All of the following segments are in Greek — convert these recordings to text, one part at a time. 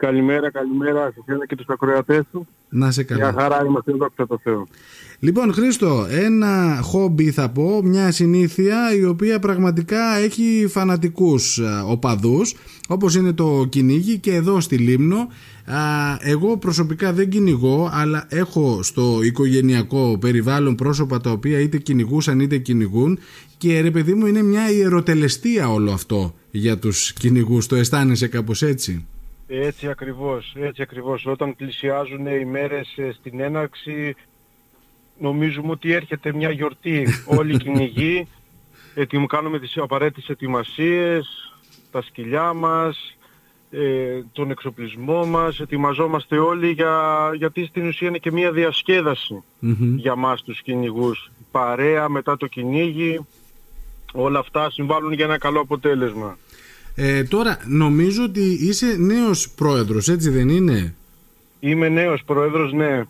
Καλημέρα, καλημέρα σε εσένα και τους ακροατές σου. Να σε Για καλά. χαρά είμαστε εδώ από το Θεό. Λοιπόν, Χρήστο, ένα χόμπι θα πω, μια συνήθεια η οποία πραγματικά έχει φανατικούς α, οπαδούς, όπως είναι το κυνήγι και εδώ στη Λίμνο. Α, εγώ προσωπικά δεν κυνηγώ, αλλά έχω στο οικογενειακό περιβάλλον πρόσωπα τα οποία είτε κυνηγούσαν είτε κυνηγούν και ρε παιδί μου είναι μια ιεροτελεστία όλο αυτό για τους κυνηγούς. Το αισθάνεσαι κάπως έτσι; Έτσι ακριβώς, έτσι ακριβώς. Όταν πλησιάζουν οι μέρες ε, στην έναρξη νομίζουμε ότι έρχεται μια γιορτή. Όλοι οι κυνηγοί ετοιμ, κάνουμε τις απαραίτητες ετοιμασίες, τα σκυλιά μας, ε, τον εξοπλισμό μας, ετοιμαζόμαστε όλοι για, γιατί στην ουσία είναι και μια διασκέδαση Μμμ. για μας τους κυνηγούς. Παρέα μετά το κυνήγι, όλα αυτά συμβάλλουν για ένα καλό αποτέλεσμα. Ε, τώρα νομίζω ότι είσαι νέος πρόεδρος έτσι δεν είναι; Είμαι νέος πρόεδρος, ναι.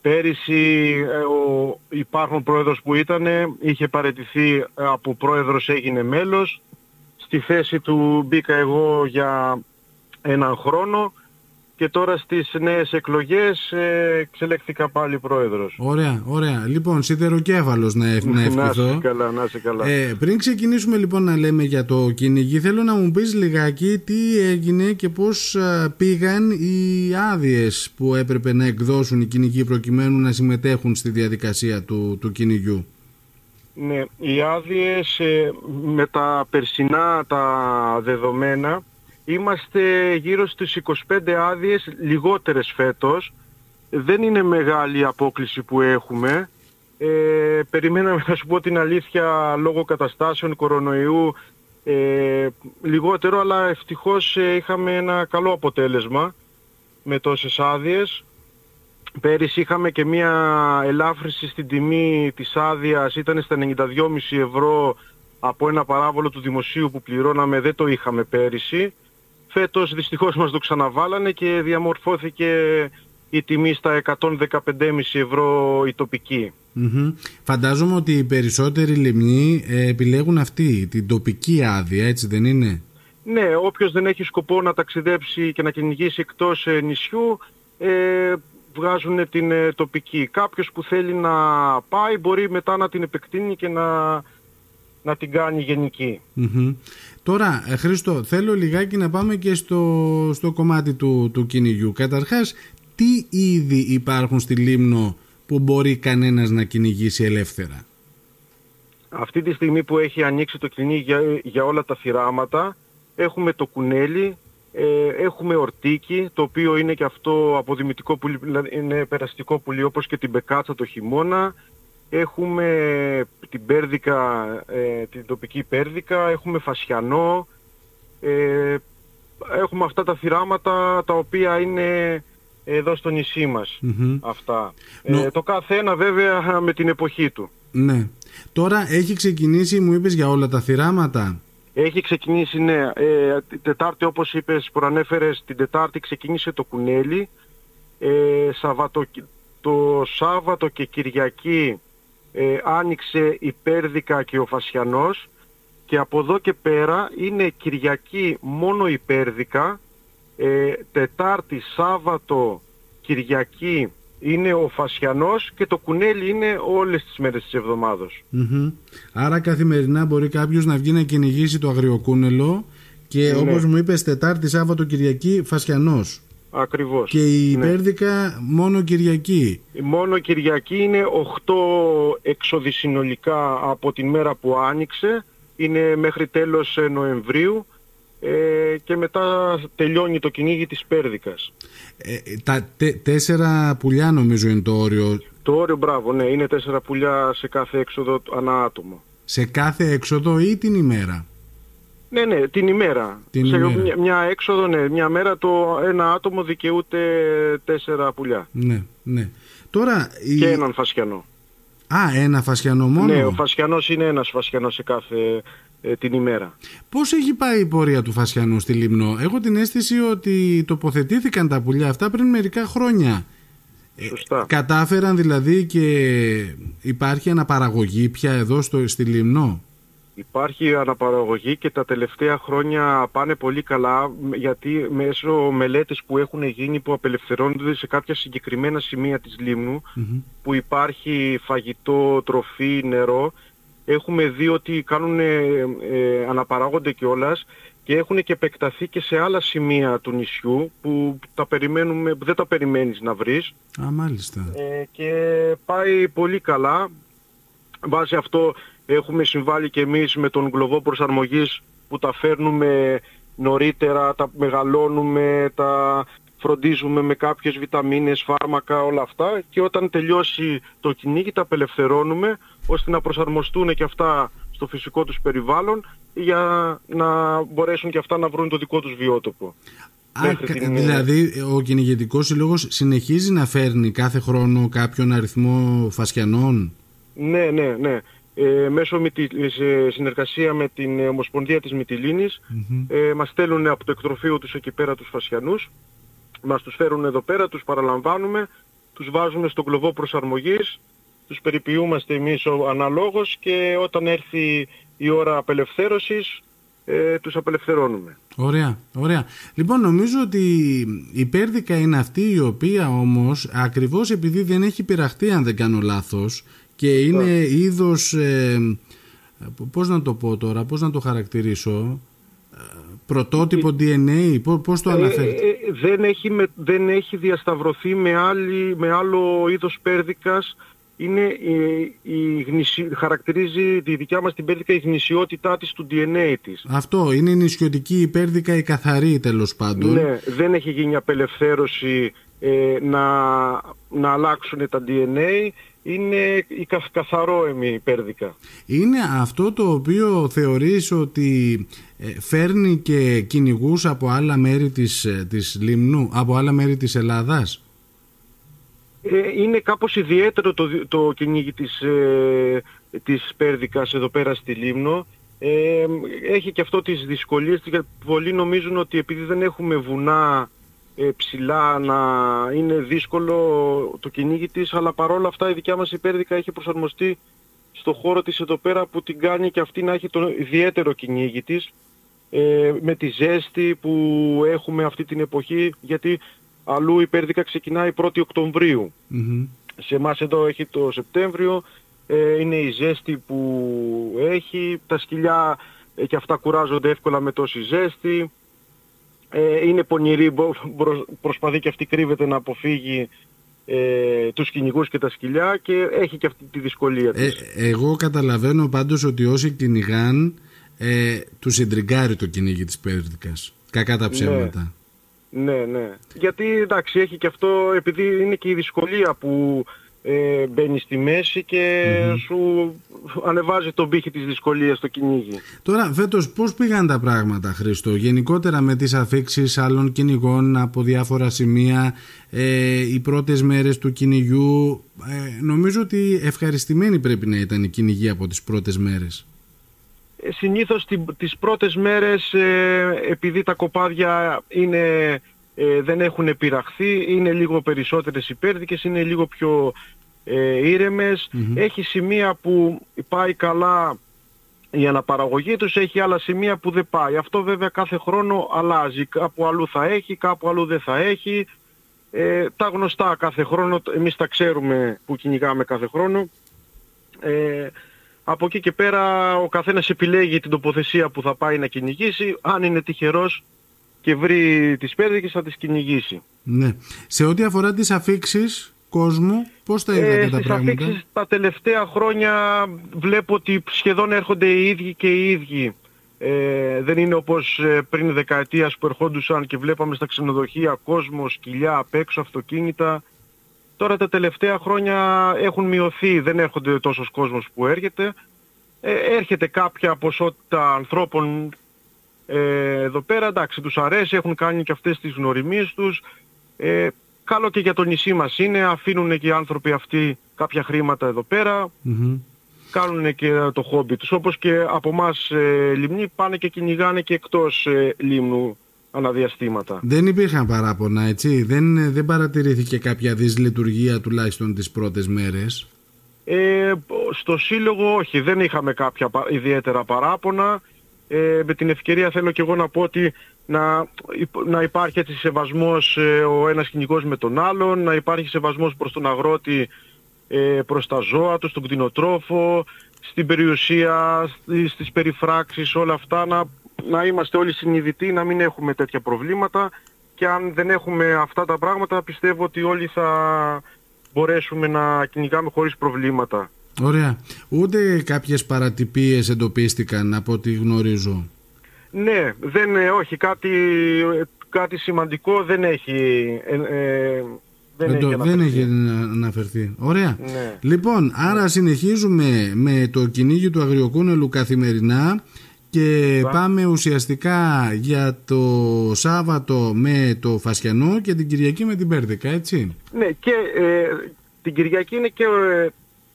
Πέρυσι ε, ο υπάρχον πρόεδρος που ήταν είχε παραιτηθεί ε, από πρόεδρος έγινε μέλος. Στη θέση του μπήκα εγώ για έναν χρόνο και τώρα στις νέες εκλογές ε, εξελέχθηκα πάλι πρόεδρος. Ωραία, ωραία. Λοιπόν, σιδεροκέφαλος να, ευ- να Να ευχηθώ. είσαι καλά, να είσαι καλά. Ε, πριν ξεκινήσουμε λοιπόν να λέμε για το κυνηγή, θέλω να μου πεις λιγάκι τι έγινε και πώς α, πήγαν οι άδειες που έπρεπε να εκδώσουν οι κυνηγοί προκειμένου να συμμετέχουν στη διαδικασία του, του κυνηγιού. Ναι, οι άδειες ε, με τα περσινά τα δεδομένα είμαστε γύρω στις 25 άδειες λιγότερες φέτος. Δεν είναι μεγάλη η απόκληση που έχουμε. Ε, περιμέναμε να σου πω την αλήθεια λόγω καταστάσεων κορονοϊού ε, λιγότερο αλλά ευτυχώς ε, είχαμε ένα καλό αποτέλεσμα με τόσες άδειες. Πέρυσι είχαμε και μία ελάφρυνση στην τιμή της άδειας, ήταν στα 92,5 ευρώ από ένα παράβολο του δημοσίου που πληρώναμε, δεν το είχαμε πέρυσι. Φέτος δυστυχώς μας το ξαναβάλανε και διαμορφώθηκε η τιμή στα 115,5 ευρώ η τοπική. Μμμ. Φαντάζομαι ότι οι περισσότεροι λιμνοί ε, επιλέγουν αυτή, την τοπική άδεια, έτσι δεν είναι; Ναι, όποιος δεν έχει σκοπό να ταξιδέψει και να κυνηγήσει εκτός ε, νησιού, ε, βγάζουν την ε, τοπική. Κάποιος που θέλει να πάει μπορεί μετά να την επεκτείνει και να, να την κάνει γενική. Μμμ. Τώρα, ε, Χρήστο, θέλω λιγάκι να πάμε και στο, στο κομμάτι του, του κυνηγιού. Καταρχάς, τι είδη υπάρχουν στη Λίμνο που μπορεί κανένας να κυνηγήσει ελεύθερα; Αυτή τη στιγμή που έχει ανοίξει το κυνήγι για, για όλα τα θυράματα, έχουμε το κουνέλι, ε, έχουμε ορτίκι, το οποίο είναι και αυτό αποδημητικό πουλί, δηλαδή είναι περαστικό πουλί όπως και την μπεκάτσα το χειμώνα. Έχουμε την πέρδικα, ε, την τοπική πέρδικα, έχουμε φασιανό, ε, έχουμε αυτά τα θυράματα τα οποία είναι εδώ στο νησί μας. Μμμ. Αυτά. Νο- Ε, το κάθε ένα βέβαια με την εποχή του. Ναι. Τώρα έχει ξεκινήσει, μου είπες, για όλα τα θυράματα; Έχει ξεκινήσει, ναι. Ε, την Τετάρτη, όπως είπες, προανέφερες, την Τετάρτη ξεκίνησε το κουνέλι. Ε, Σαββατο, το Σάββατο και Κυριακή ε, άνοιξε η Πέρδικα και ο Φασιανός και από εδώ και πέρα είναι Κυριακή μόνο η Πέρδικα, ε, Τετάρτη, Σάββατο, Κυριακή είναι ο Φασιανός και το κουνέλι είναι όλες τις μέρες της εβδομάδος. Μμμ. Άρα καθημερινά μπορεί κάποιος να βγει να κυνηγήσει το αγριοκούνελο και Ναι. όπως μου είπες Τετάρτη, Σάββατο, Κυριακή, Φασιανός. Ακριβώς. Και η Ναι. Πέρδικα μόνο Κυριακή. Μόνο Κυριακή είναι 8 έξοδοι συνολικά από την μέρα που άνοιξε. Είναι μέχρι τέλος ε, Νοεμβρίου ε, και μετά τελειώνει το κυνήγι της Πέρδικας. Ε, ε, τα τε- τέσσερα πουλιά νομίζω είναι το όριο Το όριο μπράβο, ναι, είναι τέσσερα πουλιά σε κάθε έξοδο του- ανά άτομο. σε κάθε έξοδο ή την ημέρα; Ναι, ναι, την ημέρα. Την σε ημέρα. Μια, μια έξοδο, ναι, μια μέρα το ένα άτομο δικαιούται τέσσερα πουλιά. Ναι, ναι. Τώρα. Η... Και έναν φασιανό. Α, ένα φασιανό μόνο; Ναι, ο φασιανός είναι ένας φασιανός σε κάθε ε, την ημέρα. Πώς έχει πάει η πορεία του φασιανού στη Λιμνό. Έχω την αίσθηση ότι τοποθετήθηκαν τα πουλιά αυτά πριν μερικά χρόνια. Ε, Σωστά. κατάφεραν δηλαδή και υπάρχει αναπαραγωγή πια εδώ στο, στη Λιμνό. Υπάρχει αναπαραγωγή και τα τελευταία χρόνια πάνε πολύ καλά γιατί μέσω μελέτες που έχουν γίνει που απελευθερώνονται σε κάποια συγκεκριμένα σημεία της λιμνου που υπάρχει φαγητό, τροφή, νερό έχουμε δει ότι κάνουν, ε, ε, αναπαράγονται κιόλας και έχουν και επεκταθεί και σε άλλα σημεία του νησιού που τα περιμένουμε, δεν τα περιμένεις να βρεις. Α, μάλιστα. Ε, και πάει πολύ καλά. Βάσει αυτό έχουμε συμβάλει και εμείς με τον γλωβό προσαρμογής που τα φέρνουμε νωρίτερα, τα μεγαλώνουμε, τα φροντίζουμε με κάποιες βιταμίνες, φάρμακα, όλα αυτά και όταν τελειώσει το κυνήγι τα απελευθερώνουμε ώστε να προσαρμοστούν και αυτά στο φυσικό τους περιβάλλον για να μπορέσουν και αυτά να βρουν το δικό τους βιότοπο. Α, δηλαδή ο κυνηγετικός συλλόγος συνεχίζει να φέρνει κάθε χρόνο κάποιον αριθμό φασιανών. Ναι, ναι, ναι. Ε, μέσω με τη ε, συνεργασία με την Ομοσπονδία της μυτιλινης ε, μας στέλνουν από το εκτροφείο τους εκεί πέρα τους φασιανούς μας τους φέρουν εδώ πέρα, τους παραλαμβάνουμε, τους βάζουμε στον κλωβό προσαρμογής, τους περιποιούμαστε εμείς αναλόγως και όταν έρθει η ώρα απελευθέρωσης ε, τους απελευθερώνουμε. Ωραία, ωραία. Λοιπόν, νομίζω ότι η Πέρδικα είναι αυτή η οποία όμως ακριβώς επειδή δεν έχει πειραχτεί αν δεν κάνω λάθος και είναι yeah. είδος, ε, πώς να το πω τώρα, πώς να το χαρακτηρίσω, Πρωτότυπο DNA, πώς το αναφέρετε; Ε, ε, δεν, έχει δεν έχει διασταυρωθεί με, άλλη, με άλλο είδος πέρδικας. Είναι, η, η χαρακτηρίζει τη δικιά μας την πέρδικα η γνησιότητά της του DNA της. Αυτό, είναι η νησιωτική η πέρδικα η καθαρή τέλος πάντων. Ναι, δεν έχει γίνει απελευθέρωση ε, να, να αλλάξουν τα DNA είναι η καθαρό υπέρδικα. Είναι αυτό το οποίο θεωρείς ότι ε, φέρνει και κυνηγούς από άλλα μέρη της, ε, της Λιμνού, από άλλα μέρη της Ελλάδας; Ε, είναι κάπως ιδιαίτερο το, το κυνήγι της, ε, της Πέρδικας εδώ πέρα στη Λίμνο. έχει και αυτό τις δυσκολίες, γιατί πολλοί νομίζουν ότι επειδή δεν έχουμε βουνά ε, ψηλά να είναι δύσκολο το κυνήγι της, αλλά παρόλα αυτά η δικιά μας υπέρδικα έχει προσαρμοστεί στο χώρο της εδώ πέρα που την κάνει και αυτή να έχει το ιδιαίτερο κυνήγι της ε, με τη ζέστη που έχουμε αυτή την εποχή γιατί αλλού η πέρδικα ξεκινάει 1η οκτωβρίου. Σε εμάς εδώ έχει το Σεπτέμβριο, ε, είναι η ζέστη που έχει, τα σκυλιά ε, και αυτά κουράζονται εύκολα με τόση ζέστη ε, είναι πονηρή, προσπαθεί και αυτή κρύβεται να αποφύγει ε, τους κυνηγούς και τα σκυλιά και έχει και αυτή τη δυσκολία της. Ε, εγώ καταλαβαίνω πάντως ότι όσοι κυνηγάν ε, τους συντριγκάρει το κυνήγι της Πέρδικας. Κακά τα ναι. ψέματα. Ναι, ναι. Γιατί εντάξει έχει και αυτό επειδή είναι και η δυσκολία που ε, μπαίνεις στη μέση και σου ανεβάζει τον πύχη της δυσκολίας στο κυνήγι. Τώρα φέτος πώς πήγαν τα πράγματα Χρήστο; Γενικότερα με τις αφήξεις άλλων κυνηγών από διάφορα σημεία ε, οι πρώτες μέρες του κυνηγιού ε, νομίζω ότι ευχαριστημένοι πρέπει να ήταν οι κυνηγοί από τις πρώτες μέρες. Ε, συνήθως τις πρώτες μέρες ε, επειδή τα κοπάδια είναι ε, δεν έχουν πειραχθεί, είναι λίγο περισσότερες υπέρδικες, είναι λίγο πιο ε, ηρεμες Έχει σημεία που πάει καλά η αναπαραγωγή τους, έχει άλλα σημεία που δεν πάει. Αυτό βέβαια κάθε χρόνο αλλάζει. Κάπου αλλού θα έχει, κάπου αλλού δεν θα έχει. Ε, τα γνωστά κάθε χρόνο, εμείς τα ξέρουμε που κυνηγάμε κάθε χρόνο. Ε, από εκεί και πέρα ο καθένας επιλέγει την τοποθεσία που θα πάει να κυνηγήσει. Αν είναι τυχερός και βρει τις πέδικες θα τις κυνηγήσει. Ναι. Σε ό,τι αφορά τις αφήξεις κόσμου, πώς τα είδατε ε, τα πράγματα; Αφήξεις, τα τελευταία χρόνια βλέπω ότι σχεδόν έρχονται οι ίδιοι και οι ίδιοι. Ε, δεν είναι όπως ε, πριν δεκαετίας που ερχόντουσαν και βλέπαμε στα ξενοδοχεία κόσμο, σκυλιά, απ' έξω, αυτοκίνητα. Τώρα τα τελευταία χρόνια έχουν μειωθεί, δεν έρχονται τόσος κόσμος που έρχεται. Ε, έρχεται κάποια ποσότητα ανθρώπων ε, εδώ πέρα εντάξει τους αρέσει, έχουν κάνει και αυτές τις γνωριμίες τους. Ε, καλό και για το νησί μας είναι, αφήνουν και οι άνθρωποι αυτοί κάποια χρήματα εδώ πέρα. Mm-hmm. Κάνουν και το χόμπι τους. Όπως και από εμάς ε, λιμνοί πάνε και κυνηγάνε και εκτός ε, λίμνου αναδιαστήματα. Δεν υπήρχαν παράπονα έτσι, δεν, δεν παρατηρήθηκε κάποια δυσλειτουργία τουλάχιστον τις πρώτες μέρες; Ε, στο σύλλογο όχι, δεν είχαμε κάποια ιδιαίτερα παράπονα. Ε, με την ευκαιρία θέλω και εγώ να πω ότι να, να υπάρχει έτσι σεβασμός ε, ο ένας κυνηγός με τον άλλον, να υπάρχει σεβασμός προς τον αγρότη, ε, προς τα ζώα του, στον κτηνοτρόφο, στην περιουσία, στις περιφράξεις, όλα αυτά, να, να είμαστε όλοι συνειδητοί, να μην έχουμε τέτοια προβλήματα και αν δεν έχουμε αυτά τα πράγματα πιστεύω ότι όλοι θα μπορέσουμε να κυνηγάμε χωρίς προβλήματα. Ωραία. Ούτε κάποιες παρατυπίες εντοπίστηκαν από ό,τι γνωρίζω. Ναι, δεν, όχι, κάτι, κάτι σημαντικό δεν έχει, ε, ε δεν, έχει, δεν έχει αναφερθεί. Ωραία. Ναι. Λοιπόν, άρα συνεχίζουμε με το κυνήγι του αγριοκούνελου καθημερινά και πάμε ουσιαστικά για το Σάββατο με το Φασιανό και την Κυριακή με την Πέρδικα, έτσι. Ναι, και ε, την Κυριακή είναι και ε,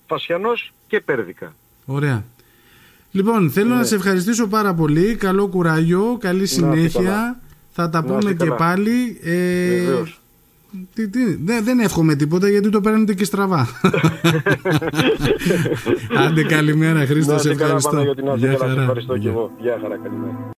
Φασιανός και Πέρδικα. Ωραία. Λοιπόν, θέλω να ναι. σε ευχαριστήσω πάρα πολύ. Καλό κουράγιο, καλή συνέχεια. Θα τα πούμε και πάλι. Ε, τι, τι, δεν, δεν εύχομαι τίποτα γιατί το παίρνετε και στραβά. Άντε καλημέρα Χρήστο, σε ευχαριστώ. Γεια χαρά. Ευχαριστώ και εγώ. Γεια χαρά, καλημέρα.